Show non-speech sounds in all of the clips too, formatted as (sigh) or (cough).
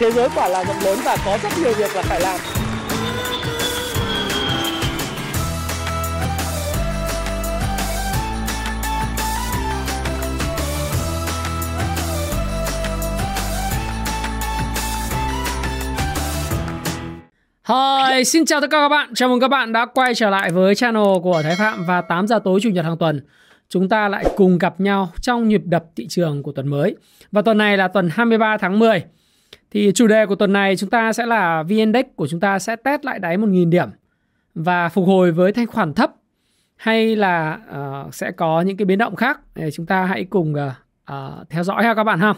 thế giới quả là rộng lớn và có rất nhiều việc là phải làm Hi, xin chào tất cả các bạn. Chào mừng các bạn đã quay trở lại với channel của Thái Phạm và 8 giờ tối chủ nhật hàng tuần. Chúng ta lại cùng gặp nhau trong nhịp đập thị trường của tuần mới. Và tuần này là tuần 23 tháng 10. Thì chủ đề của tuần này chúng ta sẽ là VN-Index của chúng ta sẽ test lại đáy 1.000 điểm và phục hồi với thanh khoản thấp hay là uh, sẽ có những cái biến động khác. Để chúng ta hãy cùng uh, uh, theo dõi ha các bạn ha.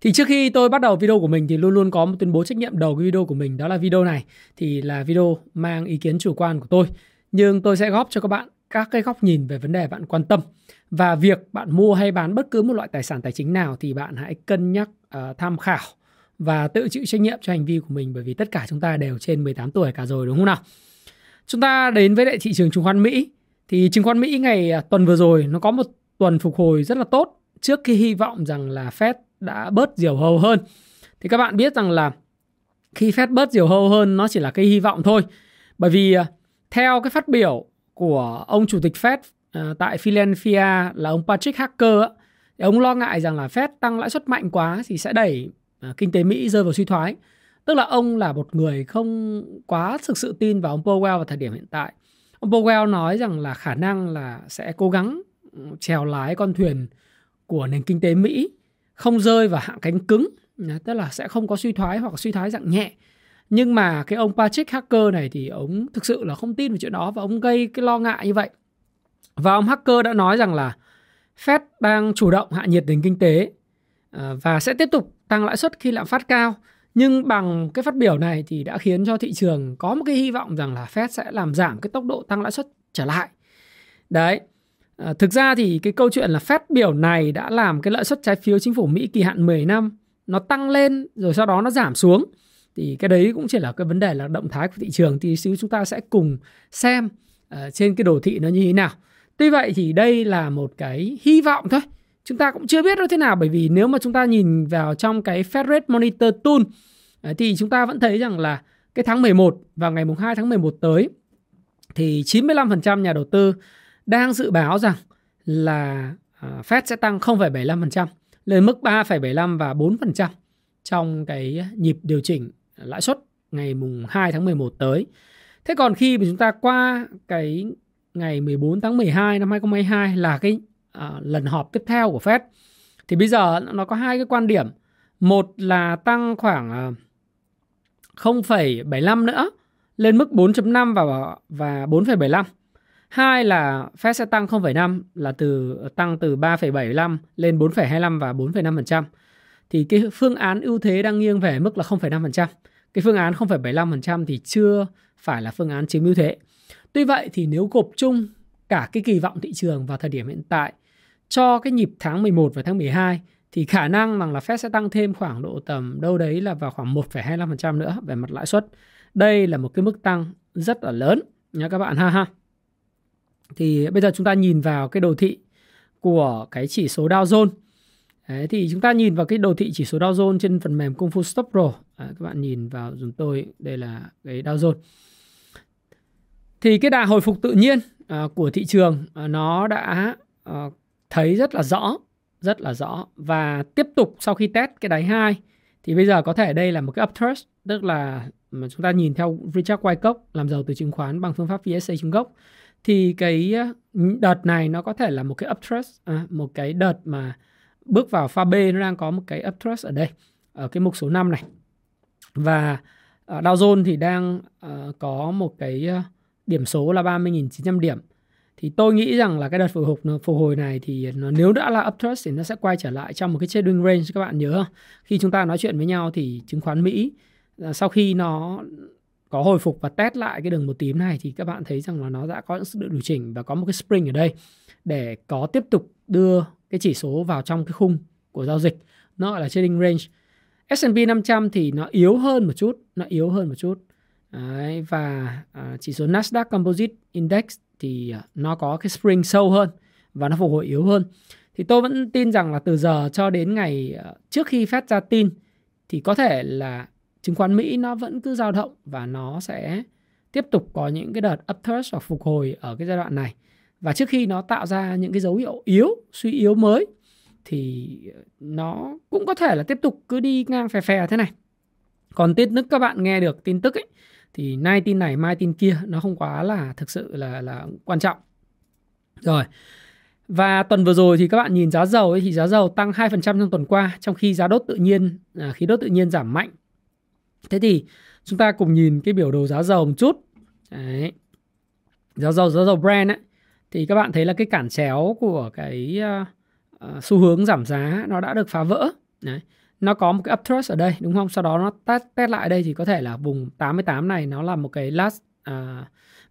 Thì trước khi tôi bắt đầu video của mình thì luôn luôn có một tuyên bố trách nhiệm đầu cái video của mình đó là video này. Thì là video mang ý kiến chủ quan của tôi. Nhưng tôi sẽ góp cho các bạn các cái góc nhìn về vấn đề bạn quan tâm. Và việc bạn mua hay bán bất cứ một loại tài sản tài chính nào thì bạn hãy cân nhắc uh, tham khảo và tự chịu trách nhiệm cho hành vi của mình bởi vì tất cả chúng ta đều trên 18 tuổi cả rồi đúng không nào? Chúng ta đến với lại thị trường chứng khoán Mỹ thì chứng khoán Mỹ ngày à, tuần vừa rồi nó có một tuần phục hồi rất là tốt trước khi hy vọng rằng là Fed đã bớt diều hâu hơn. Thì các bạn biết rằng là khi Fed bớt diều hâu hơn nó chỉ là cái hy vọng thôi. Bởi vì à, theo cái phát biểu của ông chủ tịch Fed tại Philadelphia là ông Patrick Hacker thì ông lo ngại rằng là Fed tăng lãi suất mạnh quá thì sẽ đẩy à, kinh tế Mỹ rơi vào suy thoái. Tức là ông là một người không quá thực sự tin vào ông Powell vào thời điểm hiện tại. Ông Powell nói rằng là khả năng là sẽ cố gắng ừ, chèo lái con thuyền của nền kinh tế Mỹ không rơi vào hạng cánh cứng à, tức là sẽ không có suy thoái hoặc suy thoái dạng nhẹ nhưng mà cái ông Patrick Hacker này thì ông thực sự là không tin vào chuyện đó và ông gây cái lo ngại như vậy và ông Hacker đã nói rằng là Fed đang chủ động hạ nhiệt nền kinh tế ờ, và sẽ tiếp tục tăng lãi suất khi lạm phát cao nhưng bằng cái phát biểu này thì đã khiến cho thị trường có một cái hy vọng rằng là Fed sẽ làm giảm cái tốc độ tăng lãi suất trở lại đấy À, thực ra thì cái câu chuyện là phát biểu này đã làm cái lợi suất trái phiếu chính phủ Mỹ kỳ hạn 10 năm nó tăng lên rồi sau đó nó giảm xuống. Thì cái đấy cũng chỉ là cái vấn đề là động thái của thị trường thì xíu chúng ta sẽ cùng xem uh, trên cái đồ thị nó như thế nào. Tuy vậy thì đây là một cái hy vọng thôi. Chúng ta cũng chưa biết nó thế nào bởi vì nếu mà chúng ta nhìn vào trong cái Fed Rate Monitor Tool thì chúng ta vẫn thấy rằng là cái tháng 11 vào ngày mùng 2 tháng 11 tới thì 95% nhà đầu tư đang dự báo rằng là à, Fed sẽ tăng 0,75% lên mức 3,75 và 4% trong cái nhịp điều chỉnh lãi suất ngày mùng 2 tháng 11 tới. Thế còn khi mà chúng ta qua cái ngày 14 tháng 12 năm 2022 là cái uh, lần họp tiếp theo của Fed thì bây giờ nó có hai cái quan điểm. Một là tăng khoảng à, uh, 0,75 nữa lên mức 4.5 và và 4,75 Hai là Fed sẽ tăng 0,5 là từ tăng từ 3,75 lên 4,25 và 4,5%. Thì cái phương án ưu thế đang nghiêng về mức là 0,5%. Cái phương án 0,75% thì chưa phải là phương án chiếm ưu thế. Tuy vậy thì nếu gộp chung cả cái kỳ vọng thị trường vào thời điểm hiện tại cho cái nhịp tháng 11 và tháng 12 thì khả năng rằng là Fed sẽ tăng thêm khoảng độ tầm đâu đấy là vào khoảng 1,25% nữa về mặt lãi suất. Đây là một cái mức tăng rất là lớn nha các bạn ha ha. Thì bây giờ chúng ta nhìn vào cái đồ thị của cái chỉ số Dow Jones. Đấy, thì chúng ta nhìn vào cái đồ thị chỉ số Dow Jones trên phần mềm Kung Fu Stop Pro. À, các bạn nhìn vào dùm tôi, đây là cái Dow Jones. Thì cái đà hồi phục tự nhiên à, của thị trường à, nó đã à, thấy rất là rõ, rất là rõ. Và tiếp tục sau khi test cái đáy hai thì bây giờ có thể đây là một cái upthrust tức là mà chúng ta nhìn theo Richard Wyckoff làm giàu từ chứng khoán bằng phương pháp VSA chứng gốc. Thì cái ừ, đợt này nó có thể là một cái upthrust à, một cái đợt mà bước vào pha B nó đang có một cái upthrust ở đây ở cái mục số 5 này. Và Dow Jones thì đang uh, có một cái uh, điểm số là 30.900 điểm. Thì tôi nghĩ rằng là cái đợt phục hồi phục hồi này thì nó, nếu đã là uptrend thì nó sẽ quay trở lại trong một cái trading range các bạn nhớ không? khi chúng ta nói chuyện với nhau thì chứng khoán Mỹ à, sau khi nó có hồi phục và test lại cái đường màu tím này thì các bạn thấy rằng là nó đã có sự điều chỉnh và có một cái spring ở đây để có tiếp tục đưa cái chỉ số vào trong cái khung của giao dịch. Nó gọi là trading range. S&P 500 thì nó yếu hơn một chút nó yếu hơn một chút. Đấy, và uh, chỉ số Nasdaq Composite Index thì uh, nó có cái spring sâu hơn và nó phục hồi yếu hơn thì tôi vẫn tin rằng là từ giờ cho đến ngày uh, trước khi Fed ra tin thì có thể là chứng khoán Mỹ nó vẫn cứ dao động và nó sẽ tiếp tục có những cái đợt upturn hoặc phục hồi ở cái giai đoạn này. Và trước khi nó tạo ra những cái dấu hiệu yếu, suy yếu mới thì nó cũng có thể là tiếp tục cứ đi ngang phè phè thế này. Còn tin tức các bạn nghe được tin tức ấy thì nay tin này mai tin kia nó không quá là thực sự là là quan trọng. Rồi. Và tuần vừa rồi thì các bạn nhìn giá dầu ấy thì giá dầu tăng 2% trong tuần qua trong khi giá đốt tự nhiên à, khí đốt tự nhiên giảm mạnh. Thế thì chúng ta cùng nhìn cái biểu đồ giá dầu một chút. Đấy. Giá dầu giá dầu Brent ấy thì các bạn thấy là cái cản chéo của cái uh, uh, xu hướng giảm giá nó đã được phá vỡ. Đấy. Nó có một cái uptrust ở đây đúng không? Sau đó nó test, test lại đây thì có thể là vùng 88 này nó là một cái last uh,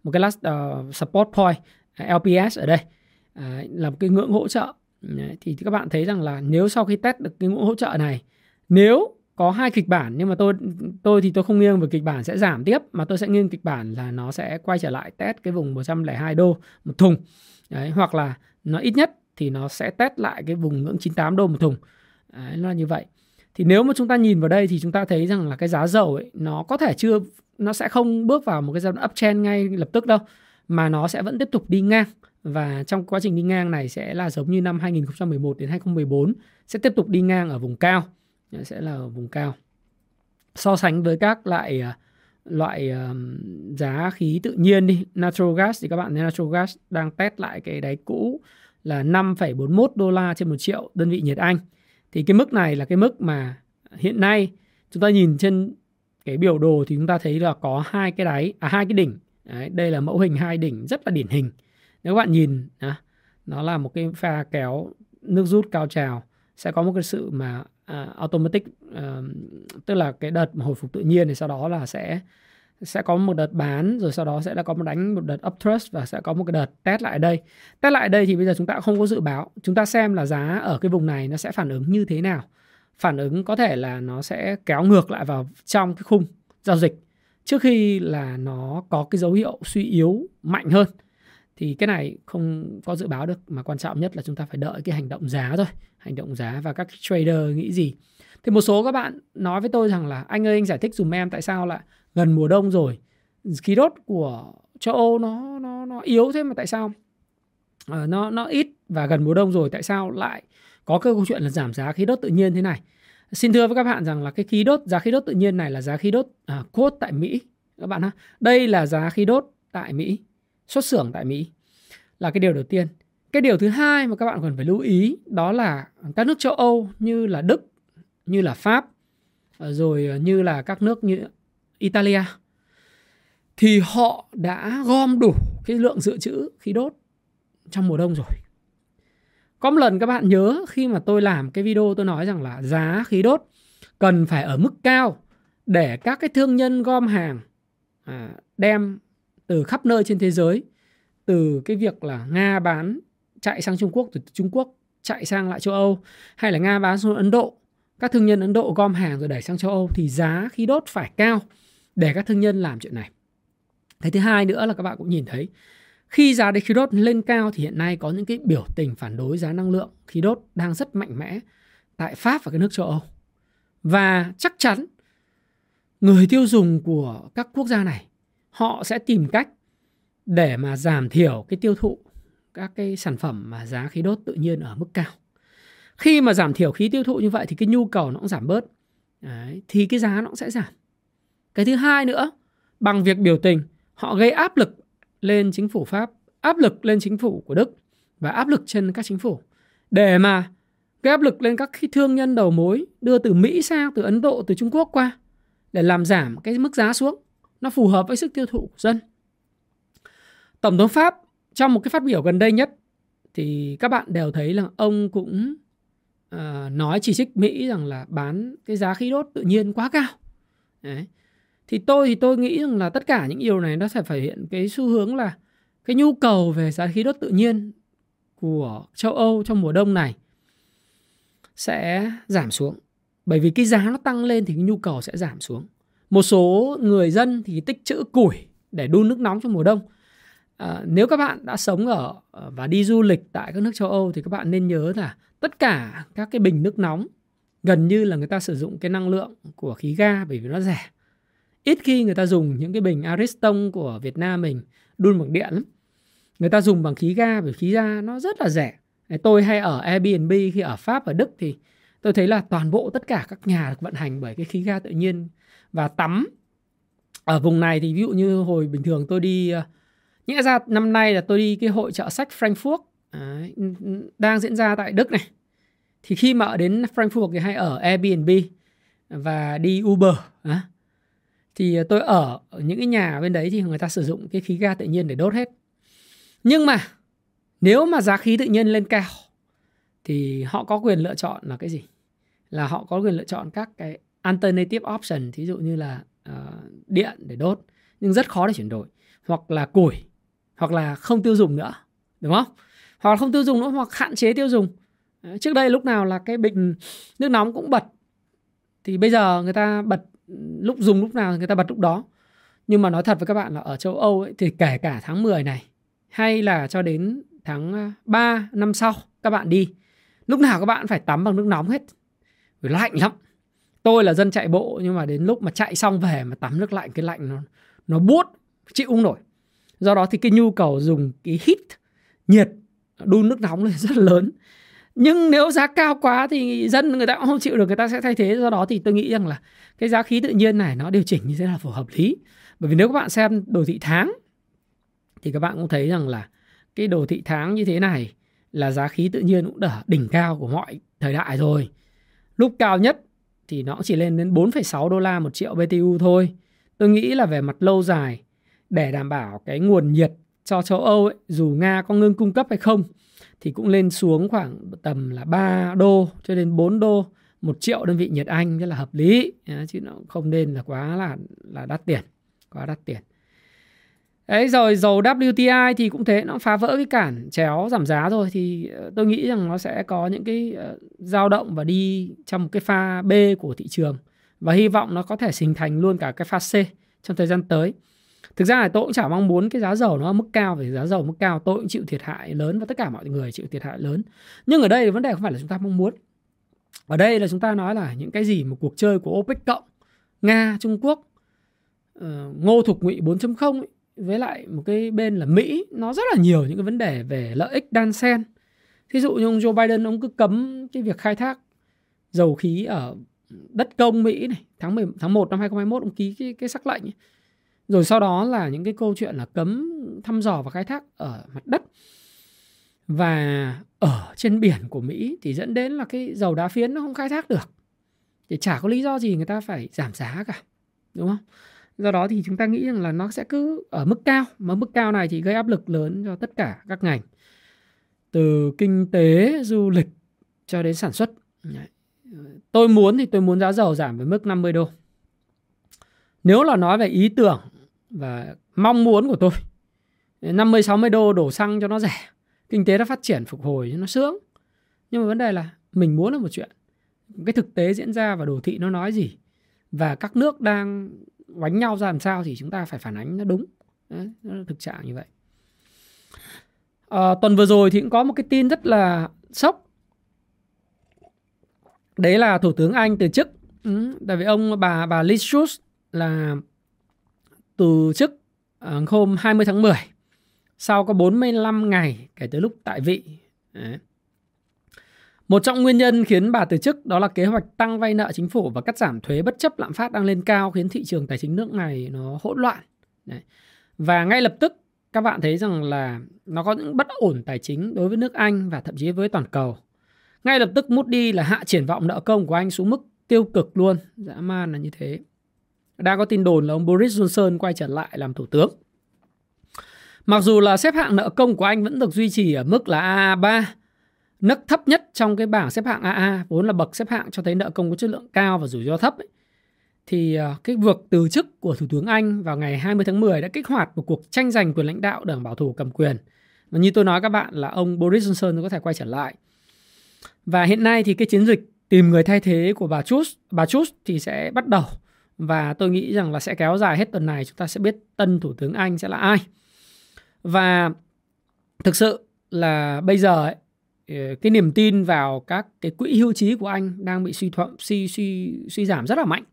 một cái last uh, support point à, LPS ở đây. À, là một cái ngưỡng hỗ trợ. Đấy, thì các bạn thấy rằng là nếu sau khi test được cái ngưỡng hỗ trợ này nếu có hai kịch bản nhưng mà tôi tôi thì tôi không nghiêng về kịch bản sẽ giảm tiếp mà tôi sẽ nghiêng kịch bản là nó sẽ quay trở lại test cái vùng 102 đô một thùng. Đấy, hoặc là nó ít nhất thì nó sẽ test lại cái vùng ngưỡng 98 đô một thùng. Đấy, nó là như vậy thì nếu mà chúng ta nhìn vào đây thì chúng ta thấy rằng là cái giá dầu ấy nó có thể chưa nó sẽ không bước vào một cái giai đoạn uptrend ngay lập tức đâu mà nó sẽ vẫn tiếp tục đi ngang. Và trong quá trình đi ngang này sẽ là giống như năm 2011 đến 2014 sẽ tiếp tục đi ngang ở vùng cao. Dạ, sẽ là ở vùng cao. So sánh với các à, loại loại giá khí tự nhiên đi natural gas thì các bạn thấy natural gas đang test lại cái đáy cũ là 5,41 đô la trên một triệu đơn vị nhiệt Anh thì cái mức này là cái mức mà hiện nay chúng ta nhìn trên cái biểu đồ thì chúng ta thấy là có hai cái đáy à hai cái đỉnh. Đấy, đây là mẫu hình hai đỉnh rất là điển hình. Nếu các bạn nhìn à, nó là một cái pha kéo nước rút cao trào sẽ có một cái sự mà uh, automatic uh, tức là cái đợt hồi phục tự nhiên thì sau đó là sẽ sẽ có một đợt bán, rồi sau đó sẽ đã có một đánh một đợt uptrust và sẽ có một cái đợt test lại đây. Test lại đây thì bây giờ chúng ta không có dự báo. Chúng ta xem là giá ở cái vùng này nó sẽ phản ứng như thế nào. Phản ứng có thể là nó sẽ kéo ngược lại vào trong cái khung giao dịch. Trước khi là nó có cái dấu hiệu suy yếu mạnh hơn, thì cái này không có dự báo được, mà quan trọng nhất là chúng ta phải đợi cái hành động giá thôi. Hành động giá và các trader nghĩ gì. Thì một số các bạn nói với tôi rằng là, anh ơi, anh giải thích dùm em tại sao lại gần mùa đông rồi. Khí đốt của châu Âu nó nó nó yếu thế mà tại sao? À, nó nó ít và gần mùa đông rồi tại sao lại có cái câu chuyện là giảm giá khí đốt tự nhiên thế này? Xin thưa với các bạn rằng là cái khí đốt giá khí đốt tự nhiên này là giá khí đốt à, cốt tại Mỹ. Các bạn ha đây là giá khí đốt tại Mỹ xuất xưởng tại Mỹ là cái điều đầu tiên. Cái điều thứ hai mà các bạn cần phải lưu ý đó là các nước châu Âu như là Đức, như là Pháp, ờ, rồi ờ, như là các nước như Italia thì họ đã gom đủ cái lượng dự trữ khí đốt trong mùa đông rồi. Có một lần các bạn nhớ khi mà tôi làm cái video tôi nói rằng là giá khí đốt cần phải ở mức cao để các cái thương nhân gom hàng à, đem từ khắp nơi trên thế giới từ cái việc là Nga bán chạy sang Trung Quốc từ Trung Quốc chạy sang lại châu Âu hay là Nga bán xuống Ấn Độ các thương nhân Ấn Độ gom hàng rồi đẩy sang châu Âu thì giá khí đốt phải cao để các thương nhân làm chuyện này. Cái thứ hai nữa là các bạn cũng nhìn thấy khi giá khí đốt lên cao thì hiện nay có những cái biểu tình phản đối giá năng lượng khí đốt đang rất mạnh mẽ tại Pháp và các nước châu Âu. Và chắc chắn người tiêu dùng của các quốc gia này họ sẽ tìm cách để mà giảm thiểu cái tiêu thụ các cái sản phẩm mà giá khí đốt tự nhiên ở mức cao. Khi mà giảm thiểu khí tiêu thụ như vậy thì cái nhu cầu nó cũng giảm bớt. Đấy, thì cái giá nó cũng sẽ giảm. Cái thứ hai nữa, bằng việc biểu tình, họ gây áp lực lên chính phủ Pháp, áp lực lên chính phủ của Đức và áp lực trên các chính phủ để mà gây áp lực lên các thương nhân đầu mối đưa từ Mỹ sang, từ Ấn Độ, từ Trung Quốc qua để làm giảm cái mức giá xuống nó phù hợp với sức tiêu thụ của dân. Tổng thống Pháp trong một cái phát biểu gần đây nhất thì các bạn đều thấy là ông cũng uh, nói chỉ trích Mỹ rằng là bán cái giá khí đốt tự nhiên quá cao. Đấy. Thì tôi thì tôi nghĩ rằng là tất cả những điều này nó sẽ thể hiện cái xu hướng là cái nhu cầu về giá khí đốt tự nhiên của châu Âu trong mùa đông này sẽ giảm xuống. Bởi vì cái giá nó tăng lên thì cái nhu cầu sẽ giảm xuống. Một số người dân thì tích trữ củi để đun nước nóng trong mùa đông. À, nếu các bạn đã sống ở và đi du lịch tại các nước châu Âu thì các bạn nên nhớ là tất cả các cái bình nước nóng gần như là người ta sử dụng cái năng lượng của khí ga bởi vì nó rẻ ít khi người ta dùng những cái bình Ariston của Việt Nam mình đun bằng điện lắm. Người ta dùng bằng khí ga bởi khí ga nó rất là rẻ. Tôi hay ở Airbnb khi ở Pháp và Đức thì tôi thấy là toàn bộ tất cả các nhà được vận hành bởi cái khí ga tự nhiên và tắm. Ở vùng này thì ví dụ như hồi bình thường tôi đi ờ, nhẽ ra năm nay là tôi đi cái hội trợ sách Frankfurt Đấy, đang diễn ra tại Đức này. Thì khi mà ở đến Frankfurt thì hay ở Airbnb và đi Uber thì ờ, tôi ở ở những cái nhà bên đấy thì người ta sử dụng cái khí ga tự nhiên để đốt hết. Nhưng mà nếu mà giá khí tự nhiên lên cao thì họ có quyền lựa chọn là cái gì? Là họ có quyền lựa chọn các cái alternative option thí dụ như là uh, điện để đốt nhưng rất khó để chuyển đổi hoặc là củi hoặc là không tiêu dùng nữa đúng không? Hoặc là không tiêu dùng nữa hoặc hạn chế tiêu dùng. Trước đây lúc nào là cái bình nước nóng cũng bật thì bây giờ người ta bật lúc dùng lúc nào người ta bật lúc đó. Nhưng mà nói thật với các bạn là ở châu Âu ấy, thì kể cả tháng 10 này hay là cho đến tháng à, 3 năm sau các bạn đi lúc nào các bạn phải tắm bằng nước nóng hết. Vì lạnh lắm. Tôi là dân chạy bộ nhưng mà đến lúc mà chạy xong về mà tắm nước lạnh cái lạnh nó nó buốt chịu không nổi. Do đó thì cái nhu cầu dùng cái heat nhiệt đun nước nóng lên rất là lớn nhưng nếu giá cao quá thì dân người ta cũng không chịu được người ta sẽ thay thế. Do đó thì tôi nghĩ rằng là cái giá khí tự nhiên này nó điều chỉnh như thế là phù hợp lý. Bởi vì nếu các bạn xem đồ thị tháng thì các bạn cũng thấy rằng là cái đồ thị tháng như thế này là giá khí tự nhiên cũng đã đỉnh cao của mọi thời đại rồi. Lúc cao nhất thì nó chỉ lên đến 4,6 đô la một triệu BTU thôi. Tôi nghĩ là về mặt lâu dài để đảm bảo cái nguồn nhiệt cho châu Âu ấy, dù Nga có ngưng cung cấp hay không thì cũng lên xuống khoảng tầm là 3 đô cho đến 4 đô một triệu đơn vị nhiệt Anh rất là hợp lý. Chứ nó không nên là quá là là đắt tiền quá đắt tiền. Đấy rồi dầu WTI thì cũng thế nó phá vỡ cái cản chéo giảm giá rồi. Thì ờ, tôi nghĩ rằng nó sẽ có những cái ờ, dao động và đi trong một cái pha B của thị trường. Và hy vọng nó có thể hình thành luôn cả cái pha C trong thời gian tới thực ra là tôi cũng chả mong muốn cái giá dầu nó ở mức cao vì giá dầu mức cao tôi cũng chịu thiệt hại lớn và tất cả mọi người chịu thiệt hại lớn. Nhưng ở đây vấn đề không phải là chúng ta mong muốn. Ở đây là chúng ta nói là những cái gì một cuộc chơi của OPEC cộng Nga Trung Quốc uh, ngô thục ngụy 4.0 ấy, với lại một cái bên là Mỹ nó rất là nhiều những cái vấn đề về lợi ích đan xen. Thí dụ như ông Joe Biden ông cứ cấm cái việc khai thác dầu khí ở đất công Mỹ này tháng 10, tháng 1 năm 2021 ông ký cái cái sắc lệnh ấy. Rồi sau đó là những cái câu chuyện là cấm thăm dò và khai thác ở mặt đất. Và ở trên biển của Mỹ thì dẫn đến là cái dầu đá phiến nó không khai thác được. Thì chả có lý do gì người ta phải giảm giá cả. Đúng không? Do đó thì chúng ta nghĩ rằng là nó sẽ cứ ở mức cao. Mà mức cao này thì gây áp lực lớn cho tất cả các ngành. Từ kinh tế, du lịch cho đến sản xuất. Tôi muốn thì tôi muốn giá dầu giảm với mức 50 đô. Nếu là nói về ý tưởng và mong muốn của tôi 50 60 đô đổ xăng cho nó rẻ. Kinh tế nó phát triển phục hồi nó sướng. Nhưng mà vấn đề là mình muốn là một chuyện. Cái thực tế diễn ra và đồ thị nó nói gì? Và các nước đang đánh nhau ra làm sao thì chúng ta phải phản ánh nó đúng. Đấy, nó là thực trạng như vậy. À, tuần vừa rồi thì cũng có một cái tin rất là sốc. Đấy là thủ tướng anh từ chức. Ừ, tại vì ông bà bà Liz Truss là từ chức à, hôm 20 tháng 10 sau có 45 ngày kể từ lúc tại vị. Đấy. Một trong nguyên nhân khiến bà từ chức đó là kế hoạch tăng vay nợ chính phủ và cắt giảm thuế bất chấp lạm phát đang lên cao khiến thị trường tài chính nước này nó hỗn loạn. Đấy. Và ngay lập tức, các bạn thấy rằng là nó có những bất ổn tài chính đối với nước Anh và thậm chí với toàn cầu. Ngay lập tức Moody là hạ triển vọng nợ công của Anh xuống mức tiêu cực luôn. Dã man là như thế đang có tin đồn là ông Boris Johnson quay trở lại làm thủ tướng. Mặc dù là xếp hạng nợ công của Anh vẫn được duy trì ở mức là AA3, nấc thấp nhất trong cái bảng xếp hạng AA, vốn là bậc xếp hạng cho thấy nợ công có chất lượng cao và rủi ro thấp ấy, thì ờ, cái việc từ chức của Thủ tướng Anh vào ngày 20 tháng 10 đã kích hoạt một cuộc tranh giành quyền lãnh đạo đảng bảo thủ cầm quyền. Và như tôi nói các bạn là ông Boris Johnson có thể quay trở lại. Và hiện nay thì cái chiến dịch tìm người thay thế của bà Truss, bà Truss thì sẽ bắt đầu và tôi nghĩ rằng là sẽ kéo dài hết tuần này chúng ta sẽ biết tân thủ tướng Anh sẽ là ai. Và thực sự là bây giờ ấy, ờ, cái niềm tin vào các cái quỹ hưu trí của anh đang bị suy thuận suy suy suy giảm rất là mạnh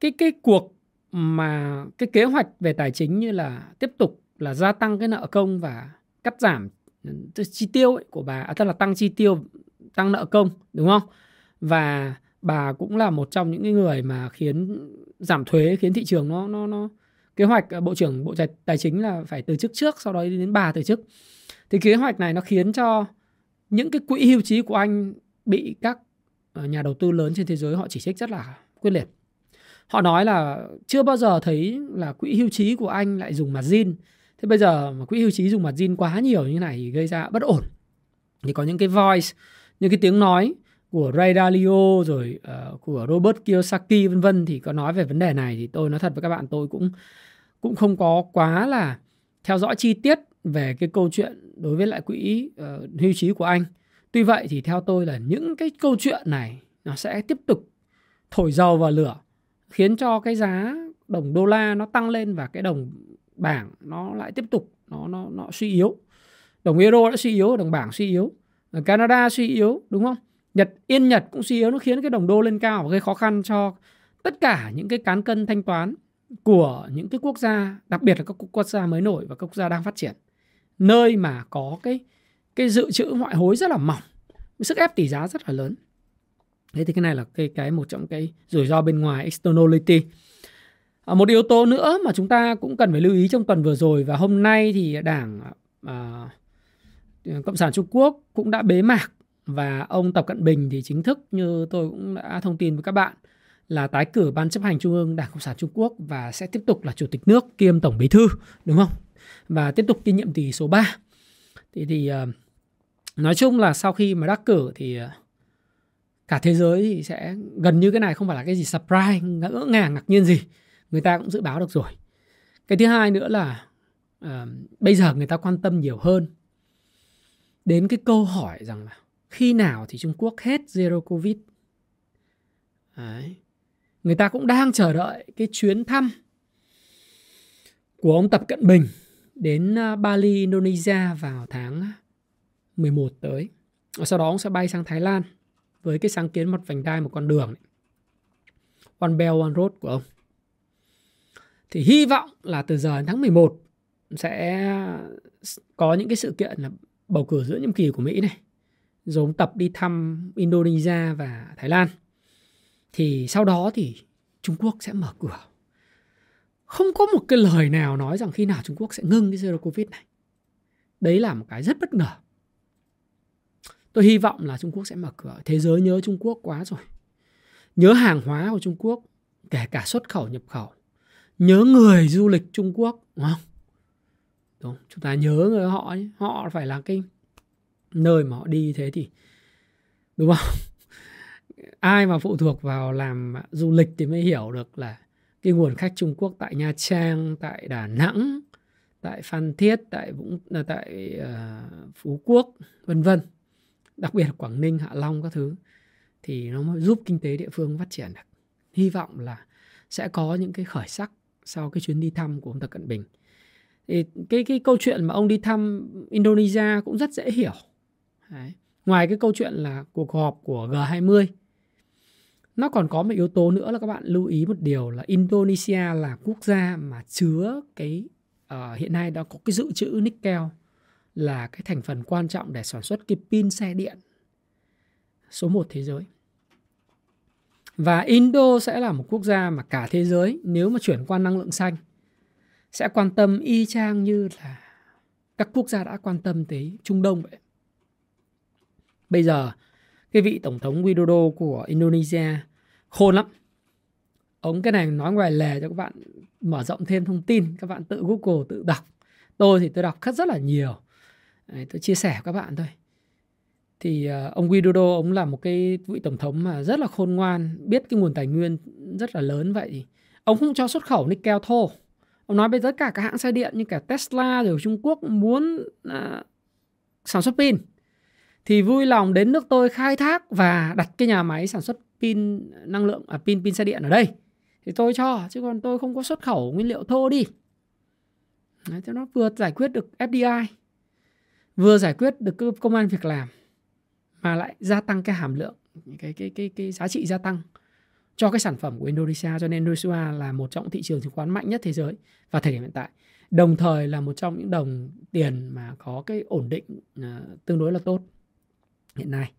cái cái cuộc mà cái kế hoạch về tài chính như là tiếp tục là gia tăng cái nợ công và cắt giảm ừ, chi tiêu ấy của bà à, tức là tăng chi tiêu tăng nợ công đúng không và bà cũng là một trong những người mà khiến giảm thuế, khiến thị trường nó nó nó, kế hoạch à, bộ trưởng bộ tài chính là phải từ chức trước, sau đó đến bà từ chức. Thì kế hoạch này nó khiến cho những cái quỹ hưu trí của anh bị các ờ, nhà đầu tư lớn trên thế giới họ chỉ trích rất là quyết liệt. Họ nói là chưa bao giờ thấy là quỹ hưu trí của anh lại dùng mặt zin. Thế bây giờ mà quỹ hưu trí dùng mặt zin quá nhiều như này thì gây ra bất ổn. Thì có những cái voice, những cái tiếng nói của Ray Dalio rồi uh, của Robert Kiyosaki vân vân thì có nói về vấn đề này thì tôi nói thật với các bạn tôi cũng cũng không có quá là theo dõi chi tiết về cái câu chuyện đối với lại quỹ uh, hưu trí của anh. Tuy vậy thì theo tôi là những cái câu chuyện này nó sẽ tiếp tục thổi dầu vào lửa khiến cho cái giá đồng đô la nó tăng lên và cái đồng bảng nó lại tiếp tục nó nó nó suy yếu. Đồng euro đã suy yếu, đồng bảng suy yếu, ờ, Canada suy yếu đúng không? Nhật Yên Nhật cũng suy yếu nó khiến cái đồng đô lên cao và gây khó khăn cho tất cả những cái cán cân thanh toán của những cái quốc gia, đặc biệt là các quốc gia mới nổi và các quốc gia đang phát triển. Nơi mà có cái cái dự trữ ngoại hối rất là mỏng, sức ép tỷ giá rất là lớn. Thế thì cái này là cái cái một trong cái rủi ro bên ngoài externality. À, một yếu tố nữa mà chúng ta cũng cần phải lưu ý trong tuần vừa rồi và hôm nay thì đảng à, à Cộng sản Trung Quốc cũng đã bế mạc và ông Tập Cận Bình thì chính thức như tôi cũng đã thông tin với các bạn là tái cử ban chấp hành trung ương Đảng Cộng sản Trung Quốc và sẽ tiếp tục là chủ tịch nước kiêm tổng bí thư đúng không? Và tiếp tục kinh nhiệm kỳ số 3. Thì thì ờ, nói chung là sau khi mà đắc cử thì ờ, cả thế giới thì sẽ gần như cái này không phải là cái gì surprise ngỡ ngàng ngạc nhiên gì người ta cũng dự báo được rồi cái thứ hai nữa là uh, bây giờ người ta quan tâm nhiều hơn đến cái câu hỏi rằng là khi nào thì Trung Quốc hết zero covid Đấy. người ta cũng đang chờ đợi cái chuyến thăm của ông Tập Cận Bình đến à, Bali, Indonesia vào tháng à, 11 tới. Sau đó ông sẽ bay sang Thái Lan với cái sáng kiến một vành đai một con đường. One Belt One Road của ông. Thì hy vọng là từ giờ đến tháng 11 sẽ có những cái sự kiện là bầu cử giữa nhiệm kỳ của Mỹ này rồi ông tập đi thăm Indonesia và Thái Lan. Thì sau đó thì Trung Quốc sẽ mở cửa. Không có một cái lời nào nói rằng khi nào Trung Quốc sẽ ngưng cái zero covid này. Đấy là một cái rất bất ngờ. Tôi hy vọng là Trung Quốc sẽ mở cửa. Thế giới nhớ Trung Quốc quá rồi. Nhớ hàng hóa của Trung Quốc, kể cả xuất khẩu, nhập khẩu. Nhớ người du lịch Trung Quốc, đúng không? Đúng chúng ta nhớ người họ ấy. họ phải là cái nơi mà họ đi thế thì đúng không (laughs) ai mà phụ thuộc vào làm du lịch thì mới hiểu được là cái nguồn khách Trung Quốc tại Nha Trang, tại Đà Nẵng, tại Phan Thiết, tại Vũng à, tại uh, Phú Quốc, vân vân. Đặc biệt là Quảng Ninh, Hạ Long các thứ thì nó mới giúp kinh tế địa phương phát triển được. Hy vọng là sẽ có những cái khởi sắc sau cái chuyến đi thăm của ông Tập Cận Bình. Thì cái cái câu chuyện mà ông đi thăm Indonesia cũng rất dễ hiểu. Đấy. Ngoài cái câu chuyện là cuộc họp của G20 nó còn có một yếu tố nữa là các bạn lưu ý một điều là Indonesia là quốc gia mà chứa cái uh, hiện nay đã có cái dự trữ nickel là cái thành phần quan trọng để sản xuất cái pin xe điện số 1 thế giới. Và Indo sẽ là một quốc gia mà cả thế giới nếu mà chuyển qua năng lượng xanh sẽ quan tâm y chang như là các quốc gia đã quan tâm tới Trung Đông vậy. Bây giờ cái vị tổng thống Widodo của Indonesia khôn lắm. Ông cái này nói ngoài lề cho các bạn mở rộng thêm thông tin, các bạn tự Google tự đọc. Tôi thì tôi đọc rất rất là nhiều. Đấy, tôi chia sẻ với các bạn thôi. Thì uh, ông Widodo ông là một cái vị tổng thống mà rất là khôn ngoan, biết cái nguồn tài nguyên rất là lớn vậy ông không cho xuất khẩu nickel thô. Ông nói bây giờ cả các hãng xe điện như cả Tesla rồi Trung Quốc muốn uh, sản xuất pin thì vui lòng đến nước tôi khai thác và đặt cái nhà máy sản xuất pin năng lượng à, pin pin xe điện ở đây. Thì tôi cho chứ còn tôi không có xuất khẩu nguyên liệu thô đi. Đấy, cho nó vừa giải quyết được FDI vừa giải quyết được cái công an việc làm mà lại gia tăng cái hàm lượng cái cái cái cái giá trị gia tăng cho cái sản phẩm của Indonesia. Cho nên Indonesia là một trong thị trường chứng khoán mạnh nhất thế giới vào thời điểm hiện tại. Đồng thời là một trong những đồng tiền mà có cái ổn định uh, tương đối là tốt hiện nay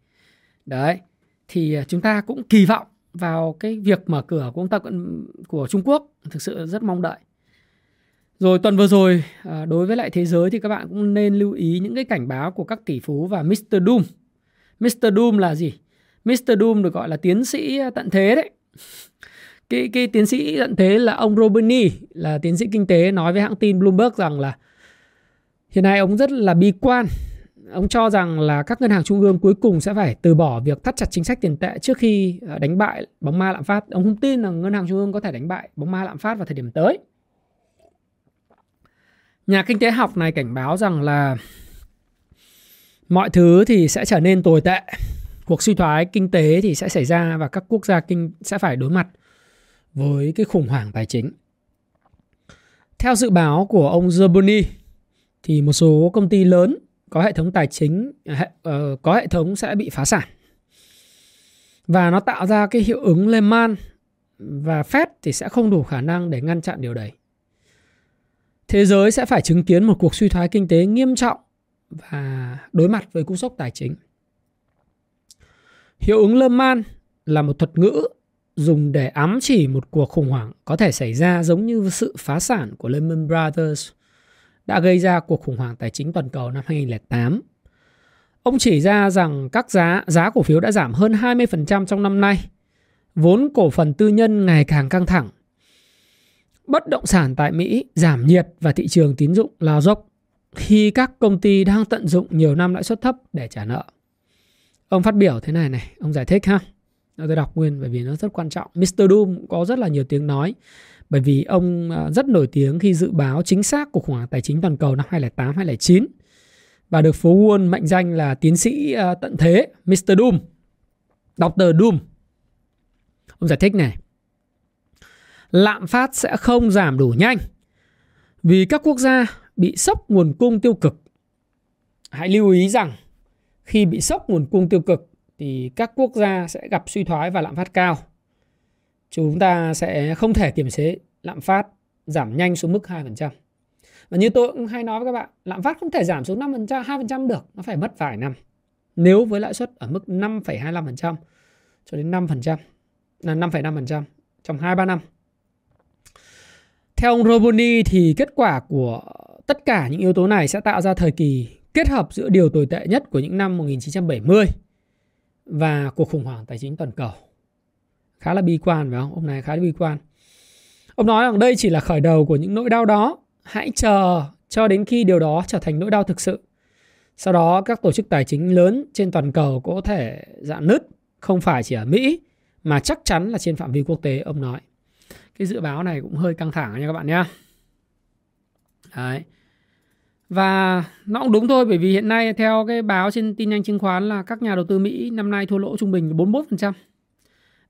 đấy, thì à, chúng ta cũng kỳ vọng vào cái việc mở cửa của ông ta của Trung Quốc, thực sự rất mong đợi rồi, tuần vừa rồi à, đối với lại thế giới thì các bạn cũng nên lưu ý những cái cảnh báo của các tỷ phú và Mr. Doom Mr. Doom là gì Mr. Doom được gọi là tiến sĩ à, tận thế đấy cái cái tiến sĩ tận thế là ông Robini là tiến sĩ kinh tế, nói với hãng tin Bloomberg rằng là hiện nay ông rất là bi quan ông cho rằng là các ngân hàng trung ương cuối cùng sẽ phải từ bỏ việc thắt chặt chính sách tiền tệ trước khi ờ, đánh bại bóng ma lạm phát ông không tin là ngân hàng trung ương có thể đánh bại bóng ma lạm phát vào thời điểm tới nhà kinh tế học này cảnh báo rằng là mọi thứ thì sẽ trở nên tồi tệ, cuộc suy thoái kinh tế thì sẽ xảy ra và các quốc gia kinh, sẽ phải đối mặt với cái khủng hoảng tài chính. Theo dự báo của ông Zerboni, thì một số công ty lớn có hệ thống tài chính uh, có hệ thống sẽ bị phá sản. Và nó tạo ra cái hiệu ứng Lehman và Fed thì sẽ không đủ khả năng để ngăn chặn điều đấy. Thế giới sẽ phải chứng kiến một cuộc suy thoái kinh tế nghiêm trọng và đối mặt với cú sốc tài chính. Hiệu ứng Lehman là một thuật ngữ dùng để ám chỉ một cuộc khủng hoảng có thể xảy ra giống như sự phá sản của Lehman Brothers đã gây ra cuộc khủng hoảng tài chính toàn cầu năm 2008. Ông chỉ ra rằng các giá giá cổ phiếu đã giảm hơn 20% trong năm nay. Vốn cổ phần tư nhân ngày càng căng thẳng. Bất động sản tại Mỹ giảm nhiệt và thị trường tín dụng lao dốc khi các công ty đang tận dụng nhiều năm lãi suất thấp để trả nợ. Ông phát biểu thế này này, ông giải thích ha. Tôi đọc nguyên bởi vì nó rất quan trọng. Mr. Doom có rất là nhiều tiếng nói bởi vì ông à, rất nổi tiếng khi dự báo chính xác của khủng hoảng tài chính toàn cầu năm 2008 2009 và được phố Wall mệnh danh là tiến sĩ à, tận thế Mr. Doom. Dr. Doom. Ông giải thích này. Lạm phát sẽ không giảm đủ nhanh vì các quốc gia bị sốc nguồn cung tiêu cực. Hãy lưu ý rằng khi bị sốc nguồn cung tiêu cực thì các quốc gia sẽ gặp suy thoái và lạm phát cao. Chúng ta sẽ không thể kiểm chế lạm phát giảm nhanh xuống mức 2%. Và như tôi cũng hay nói với các bạn, lạm phát không thể giảm xuống 5%, 2% được, nó phải mất vài năm. Nếu với lãi suất ở mức 5,25% cho đến 5%, là 5,5% trong 2-3 năm. Theo ông Roboni thì kết quả của tất cả những yếu tố này sẽ tạo ra thời kỳ kết hợp giữa điều tồi tệ nhất của những năm 1970 và cuộc khủng hoảng tài chính toàn cầu. Khá là bi quan phải không? Ông này khá là bi quan. Ông nói rằng đây chỉ là khởi đầu của những nỗi đau đó. Hãy chờ cho đến khi điều đó trở thành nỗi đau thực sự. Sau đó các tổ chức tài chính lớn trên toàn cầu có thể dạn nứt, không phải chỉ ở Mỹ mà chắc chắn là trên phạm vi quốc tế ông nói. Cái dự báo này cũng hơi căng thẳng nha các bạn nhé. Đấy. Và nó cũng đúng thôi bởi vì hiện nay theo cái báo trên tin nhanh chứng khoán là các nhà đầu tư Mỹ năm nay thua lỗ trung bình 41%.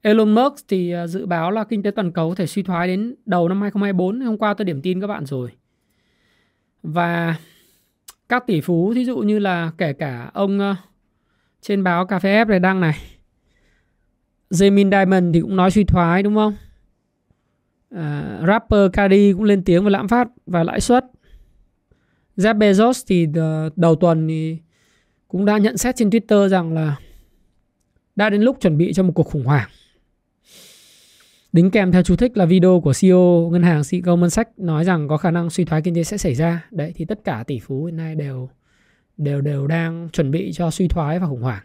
Elon Musk thì à, dự báo là kinh tế toàn cầu có thể suy thoái đến đầu năm 2024. Hôm qua tôi điểm tin các bạn rồi. Và các tỷ phú thí dụ như là kể cả ông trên báo Cà phê F này đăng này. Jamin Diamond thì cũng nói suy thoái đúng không? Uh, rapper Cardi cũng lên tiếng về lạm phát và lãi suất. Jeff Bezos thì ờ, đầu tuần thì cũng đã nhận xét trên Twitter rằng là đã đến lúc chuẩn bị cho một cuộc khủng hoảng. Đính kèm theo chú thích là video của CEO ngân hàng Goldman Sachs nói rằng có khả năng suy thoái kinh tế sẽ xảy ra. Đấy thì tất cả tỷ phú hiện nay đều đều đều đang chuẩn bị cho suy thoái và khủng hoảng.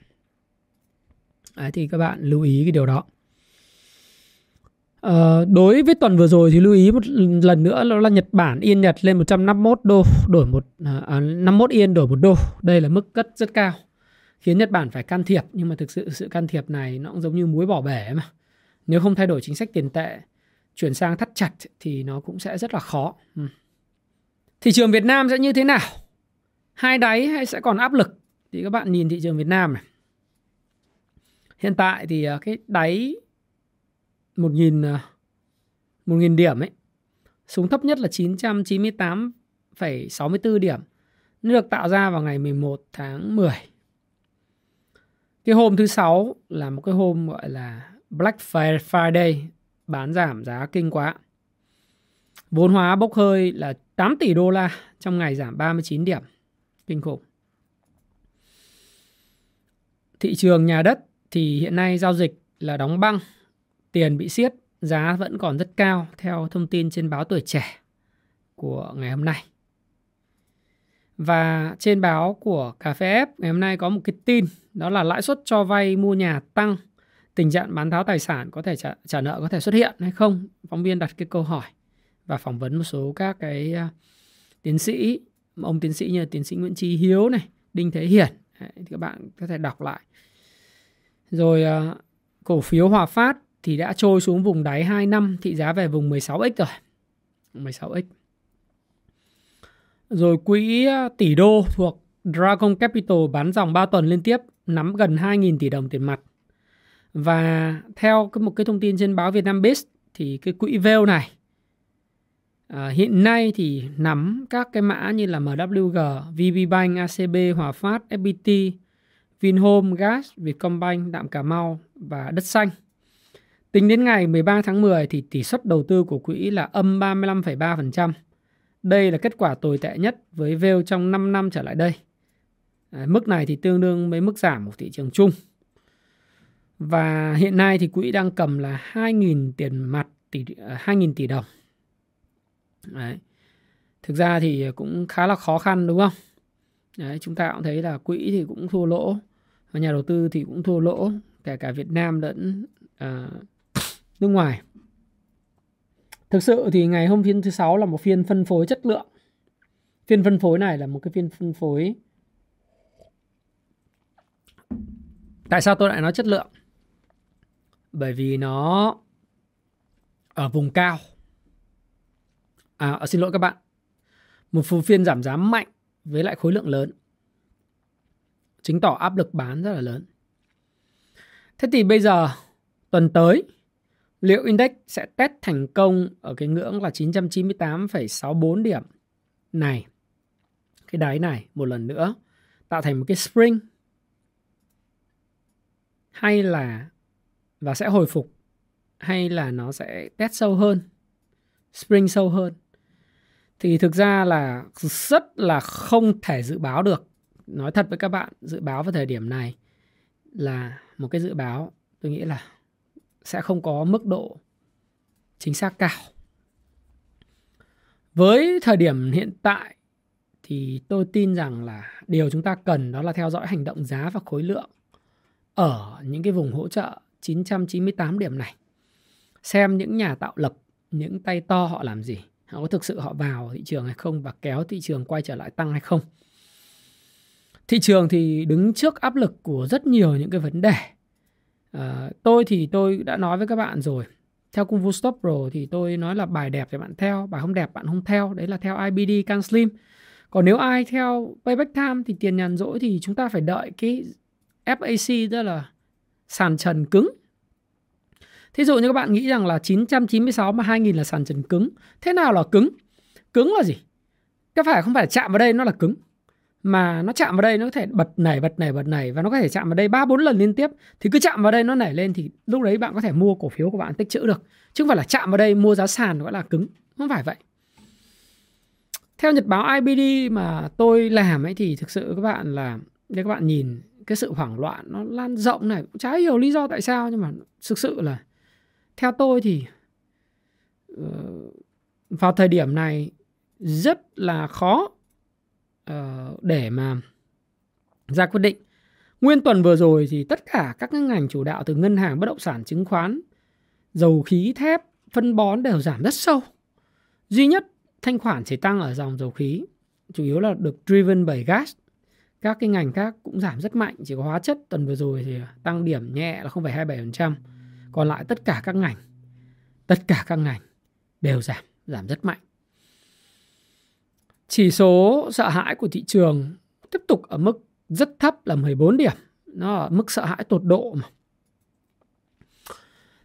Đấy thì các bạn lưu ý cái điều đó. Ờ, đối với tuần vừa rồi thì lưu ý một lần nữa đó là Nhật Bản yên Nhật lên 151 đô đổi một à, à 51 yên đổi một đô. Đây là mức cất rất cao. Khiến Nhật Bản phải can thiệp nhưng mà thực sự sự can thiệp này nó cũng giống như muối bỏ bể mà. Nếu không thay đổi chính sách tiền tệ chuyển sang thắt chặt thì nó cũng sẽ rất là khó. Ừ. Thị trường Việt Nam sẽ như thế nào? Hai đáy hay sẽ còn áp lực? Thì các bạn nhìn thị trường Việt Nam này. Hiện tại thì à, cái đáy 1.000 1.000 à, điểm ấy. Xuống thấp nhất là 998,64 điểm. nó được tạo ra vào ngày 11 tháng 10. Cái hôm thứ sáu là một cái hôm gọi là Black Friday, bán giảm giá kinh quá. Vốn hóa bốc hơi là 8 tỷ đô la trong ngày giảm 39 điểm. Kinh khủng. Thị trường nhà đất thì hiện nay giao dịch là đóng băng, tiền bị siết, giá vẫn còn rất cao theo thông tin trên báo Tuổi Trẻ của ngày hôm nay. Và trên báo của Cà phê F ngày hôm nay có một cái tin đó là lãi suất cho vay mua nhà tăng, tình trạng bán tháo tài sản có thể trả, trả nợ có thể xuất hiện hay không? Phóng viên đặt cái câu hỏi và phỏng vấn một số các cái à, tiến sĩ, ông tiến sĩ như tiến sĩ Nguyễn Trí Hiếu này, Đinh Thế Hiển Đấy, thì các bạn có thể đọc lại. Rồi à, cổ phiếu Hòa Phát thì đã trôi xuống vùng đáy 2 năm, thị giá về vùng 16x rồi. 16x. Rồi quỹ à, tỷ đô thuộc Dragon Capital bán dòng 3 tuần liên tiếp nắm gần 2.000 tỷ đồng tiền mặt. Và theo một cái thông tin trên báo Việt Nam Biz thì cái quỹ Veo này à, hiện nay thì nắm các cái mã như là MWG, VPBank, ACB, Hòa Phát, FPT, Vinhome, Gas, Vietcombank, Đạm Cà Mau và Đất Xanh. Tính đến ngày 13 tháng 10 thì tỷ suất đầu tư của quỹ là âm 35,3%. Đây là kết quả tồi tệ nhất với Veo trong 5 năm trở lại đây. À, mức này thì tương đương với mức giảm của thị trường chung. Và hiện nay thì quỹ đang cầm là 2.000 tiền mặt tỷ à, 2.000 tỷ đồng. Đấy. Thực ra thì cũng khá là khó khăn đúng không? Đấy, chúng ta cũng thấy là quỹ thì cũng thua lỗ và nhà đầu tư thì cũng thua lỗ kể cả Việt Nam lẫn uh, nước ngoài. Thực sự thì ngày hôm phiên thứ sáu là một phiên phân phối chất lượng. Phiên phân phối này là một cái phiên phân phối Tại sao tôi lại nói chất lượng? Bởi vì nó ở vùng cao. À, ờ, xin lỗi các bạn. Một phiên giảm giá mạnh với lại khối lượng lớn. Chứng tỏ áp lực bán rất là lớn. Thế thì bây giờ tuần tới liệu index sẽ test thành công ở cái ngưỡng là 998,64 điểm này. Cái đáy này một lần nữa tạo thành một cái spring hay là và sẽ hồi phục, hay là nó sẽ test sâu hơn, spring sâu hơn. Thì thực ra là rất là không thể dự báo được. Nói thật với các bạn, dự báo vào thời điểm này là một cái dự báo, tôi nghĩ là sẽ không có mức độ chính xác cao. Với thời điểm hiện tại thì tôi tin rằng là điều chúng ta cần đó là theo dõi hành động giá và khối lượng ở những cái vùng hỗ trợ 998 điểm này. Xem những nhà tạo lập, những tay to họ làm gì. Họ có thực sự họ vào thị trường hay không và kéo thị trường quay trở lại tăng hay không. Thị trường thì đứng trước áp lực của rất nhiều những cái vấn đề. À, tôi thì tôi đã nói với các bạn rồi. Theo Kung Fu Stop Pro thì tôi nói là bài đẹp thì bạn theo, bài không đẹp bạn không theo. Đấy là theo IBD Can Slim. Còn nếu ai theo Payback Time thì tiền nhàn rỗi thì chúng ta phải đợi cái FAC tức là sàn trần cứng. Thí dụ như các bạn nghĩ rằng là 996 mà 2000 là sàn trần cứng. Thế nào là cứng? Cứng là gì? Cái phải không phải chạm vào đây nó là cứng. Mà nó chạm vào đây nó có thể bật nảy bật nảy bật nảy và nó có thể chạm vào đây 3 4 lần liên tiếp, thì cứ chạm vào đây nó nảy lên thì lúc đấy bạn có thể mua cổ phiếu của bạn tích trữ được. Chứ không phải là chạm vào đây mua giá sàn gọi là cứng. Không phải vậy. Theo nhật báo IBD mà tôi làm ấy thì thực sự các bạn là để các bạn nhìn cái sự hoảng loạn nó lan rộng này cũng chả hiểu lý do tại sao nhưng mà thực sự là theo tôi thì uh, vào thời điểm này rất là khó uh, để mà ra quyết định. Nguyên tuần vừa rồi thì tất cả các ngành chủ đạo từ ngân hàng bất động sản chứng khoán dầu khí thép phân bón đều giảm rất sâu. Duy nhất thanh khoản chỉ tăng ở dòng dầu khí chủ yếu là được driven bởi gas các cái ngành khác cũng giảm rất mạnh chỉ có hóa chất tuần vừa rồi thì tăng điểm nhẹ là 0,27% còn lại tất cả các ngành tất cả các ngành đều giảm giảm rất mạnh. Chỉ số sợ hãi của thị trường tiếp tục ở mức rất thấp là 14 điểm. Nó ở mức sợ hãi tột độ mà.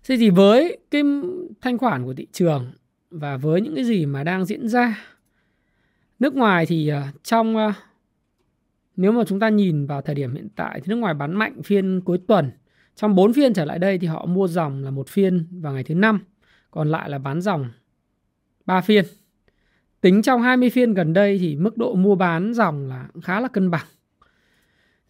Thế thì với cái thanh khoản của thị trường và với những cái gì mà đang diễn ra nước ngoài thì ờ, trong ờ, nếu mà chúng ta nhìn vào thời điểm hiện tại thì nước ngoài bán mạnh phiên cuối tuần. Trong 4 phiên trở lại đây thì họ mua dòng là một phiên vào ngày thứ năm, còn lại là bán dòng 3 phiên. Tính trong 20 phiên gần đây thì mức độ mua bán dòng là khá là cân bằng.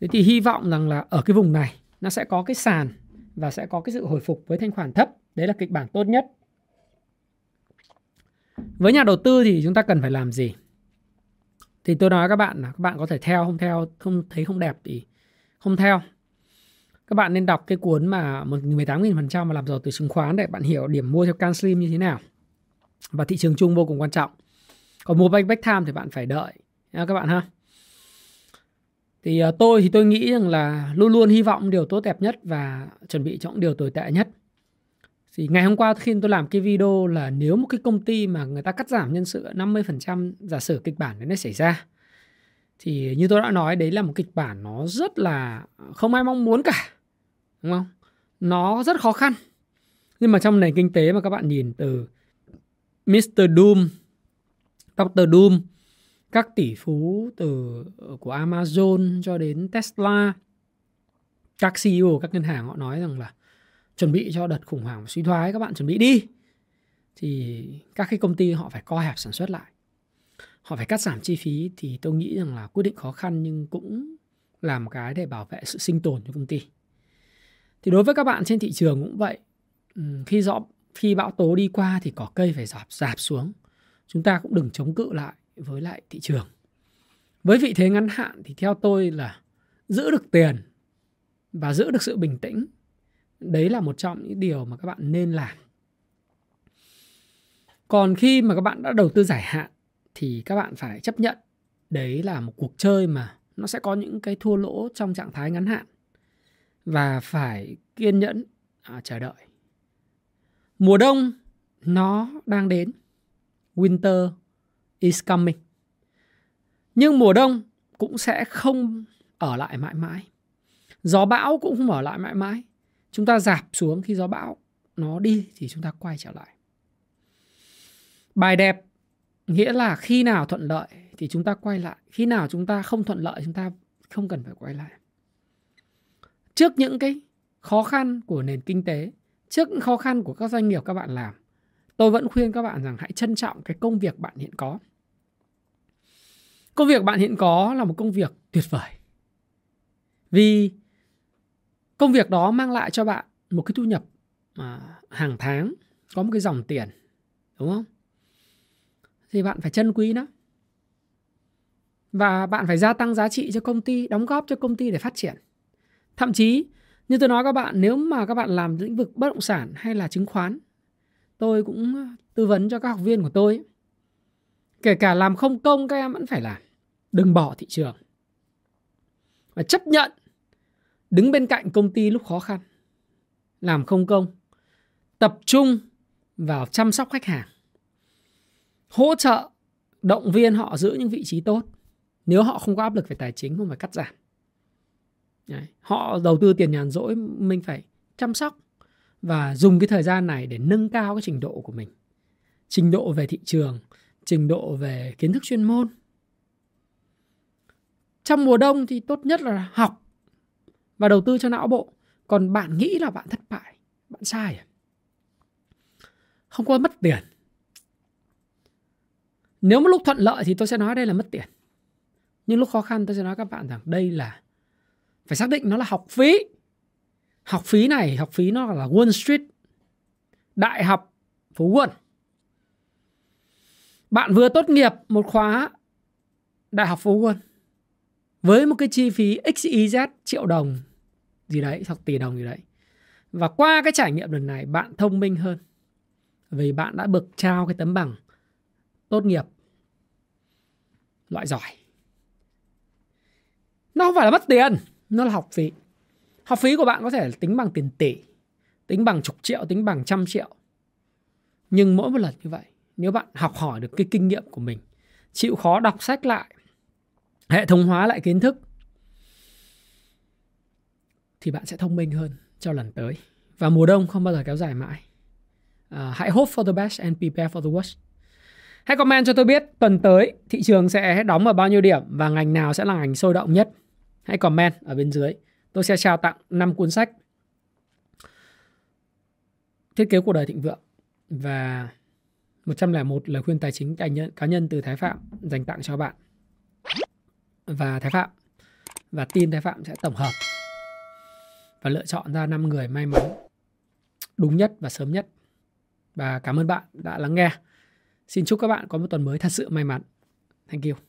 Thế thì hy vọng rằng là ở cái vùng này nó sẽ có cái sàn và sẽ có cái sự hồi phục với thanh khoản thấp. Đấy là kịch bản tốt nhất. Với nhà đầu tư thì chúng ta cần phải làm gì? Thì tôi nói các bạn là các bạn có thể theo, không theo, không thấy không đẹp thì không theo. Các bạn nên đọc cái cuốn mà 18.000% mà làm giàu từ chứng khoán để bạn hiểu điểm mua theo can slim như thế nào. Và thị trường chung vô cùng quan trọng. Còn mua back back time thì bạn phải đợi nha các bạn ha. Thì ờ, tôi thì tôi nghĩ rằng là luôn luôn hy vọng điều tốt đẹp nhất và chuẩn bị cho những điều tồi tệ nhất. Thì ngày hôm qua khi tôi làm cái video là nếu một cái công ty mà người ta cắt giảm nhân sự 50% giả sử kịch bản đấy nó xảy ra thì như tôi đã nói đấy là một kịch bản nó rất là không ai mong muốn cả. Đúng không? Nó rất khó khăn. Nhưng mà trong nền kinh tế mà các bạn nhìn từ Mr. Doom, Dr. Doom, các tỷ phú từ ờ, của Amazon cho đến Tesla, các CEO các ngân hàng họ nói rằng là chuẩn bị cho đợt khủng hoảng suy thoái, các bạn chuẩn bị đi. Thì các cái công ty họ phải co hẹp sản xuất lại. Họ phải cắt giảm chi phí thì tôi nghĩ rằng là quyết định khó khăn nhưng cũng là một cái để bảo vệ sự sinh tồn cho công ty. Thì đối với các bạn trên thị trường cũng vậy. Khi rõ khi bão tố đi qua thì cỏ cây phải dạp dạp xuống. Chúng ta cũng đừng chống cự lại với lại thị trường. Với vị thế ngắn hạn thì theo tôi là giữ được tiền và giữ được sự bình tĩnh đấy là một trong những điều mà các bạn nên làm. Còn khi mà các bạn đã đầu tư giải hạn thì các bạn phải chấp nhận đấy là một cuộc chơi mà nó sẽ có những cái thua lỗ trong trạng thái ngắn hạn và phải kiên nhẫn à, chờ đợi. Mùa đông nó đang đến. Winter is coming. Nhưng mùa đông cũng sẽ không ở lại mãi mãi. Gió bão cũng không ở lại mãi mãi chúng ta giảm xuống khi gió bão nó đi thì chúng ta quay trở lại. Bài đẹp nghĩa là khi nào thuận lợi thì chúng ta quay lại. Khi nào chúng ta không thuận lợi, chúng ta không cần phải quay lại. Trước những cái khó khăn của nền kinh tế, trước những khó khăn của các doanh nghiệp các bạn làm, tôi vẫn khuyên các bạn rằng hãy trân trọng cái công việc bạn hiện có. Công việc bạn hiện có là một công việc tuyệt vời. Vì công việc đó mang lại cho bạn một cái thu nhập à, hàng tháng có một cái dòng tiền đúng không? Thì bạn phải trân quý nó. Và bạn phải gia tăng giá trị cho công ty đóng góp cho công ty để phát triển. Thậm chí như tôi nói các bạn nếu mà các bạn làm lĩnh vực bất động sản hay là chứng khoán tôi cũng tư vấn cho các học viên của tôi. Kể cả làm không công các em vẫn phải làm. Đừng bỏ thị trường. Và chấp nhận đứng bên cạnh công ty lúc khó khăn, làm không công, tập trung vào chăm sóc khách hàng, hỗ trợ động viên họ giữ những vị trí tốt. Nếu họ không có áp lực về tài chính, không phải cắt giảm. Đấy. họ đầu tư tiền nhàn rỗi, mình phải chăm sóc và dùng cái thời gian này để nâng cao cái trình độ của mình. Trình độ về thị trường, trình độ về kiến thức chuyên môn. Trong mùa đông thì tốt nhất là học và đầu tư cho não bộ. Còn bạn nghĩ là bạn thất bại, bạn sai à? Không có mất tiền. Nếu một lúc thuận lợi thì tôi sẽ nói đây là mất tiền. Nhưng lúc khó khăn tôi sẽ nói các bạn rằng đây là, phải xác định nó là học phí. Học phí này, học phí nó là Wall Street, đại học phố Wall bạn vừa tốt nghiệp một khóa đại học phố Wall với một cái chi phí XYZ triệu đồng gì đấy, hoặc tỷ đồng gì đấy. Và qua cái trải nghiệm lần này, bạn thông minh hơn. Vì bạn đã bực trao cái tấm bằng tốt nghiệp loại giỏi. Nó không phải là mất tiền, nó là học phí. Học phí của bạn có thể tính bằng tiền tỷ, tính bằng chục triệu, tính bằng trăm triệu. Nhưng mỗi một lần như vậy, nếu bạn học hỏi được cái kinh nghiệm của mình, chịu khó đọc sách lại, hệ thống hóa lại kiến thức thì bạn sẽ thông minh hơn cho lần tới và mùa đông không bao giờ kéo dài mãi uh, hãy hope for the best and prepare for the worst Hãy comment cho tôi biết tuần tới thị trường sẽ đóng ở bao nhiêu điểm và ngành nào sẽ là ngành sôi động nhất. Hãy comment ở bên dưới. Tôi sẽ trao tặng 5 cuốn sách thiết kế cuộc đời thịnh vượng và 101 lời khuyên tài chính cá nhân, cá nhân từ Thái Phạm dành tặng cho bạn. Và Thái Phạm và team Thái Phạm sẽ tổng hợp và lựa chọn ra 5 người may mắn, đúng nhất và sớm nhất. Và cảm ơn bạn đã lắng nghe. Xin chúc các bạn có một tuần mới thật sự may mắn. Thank you.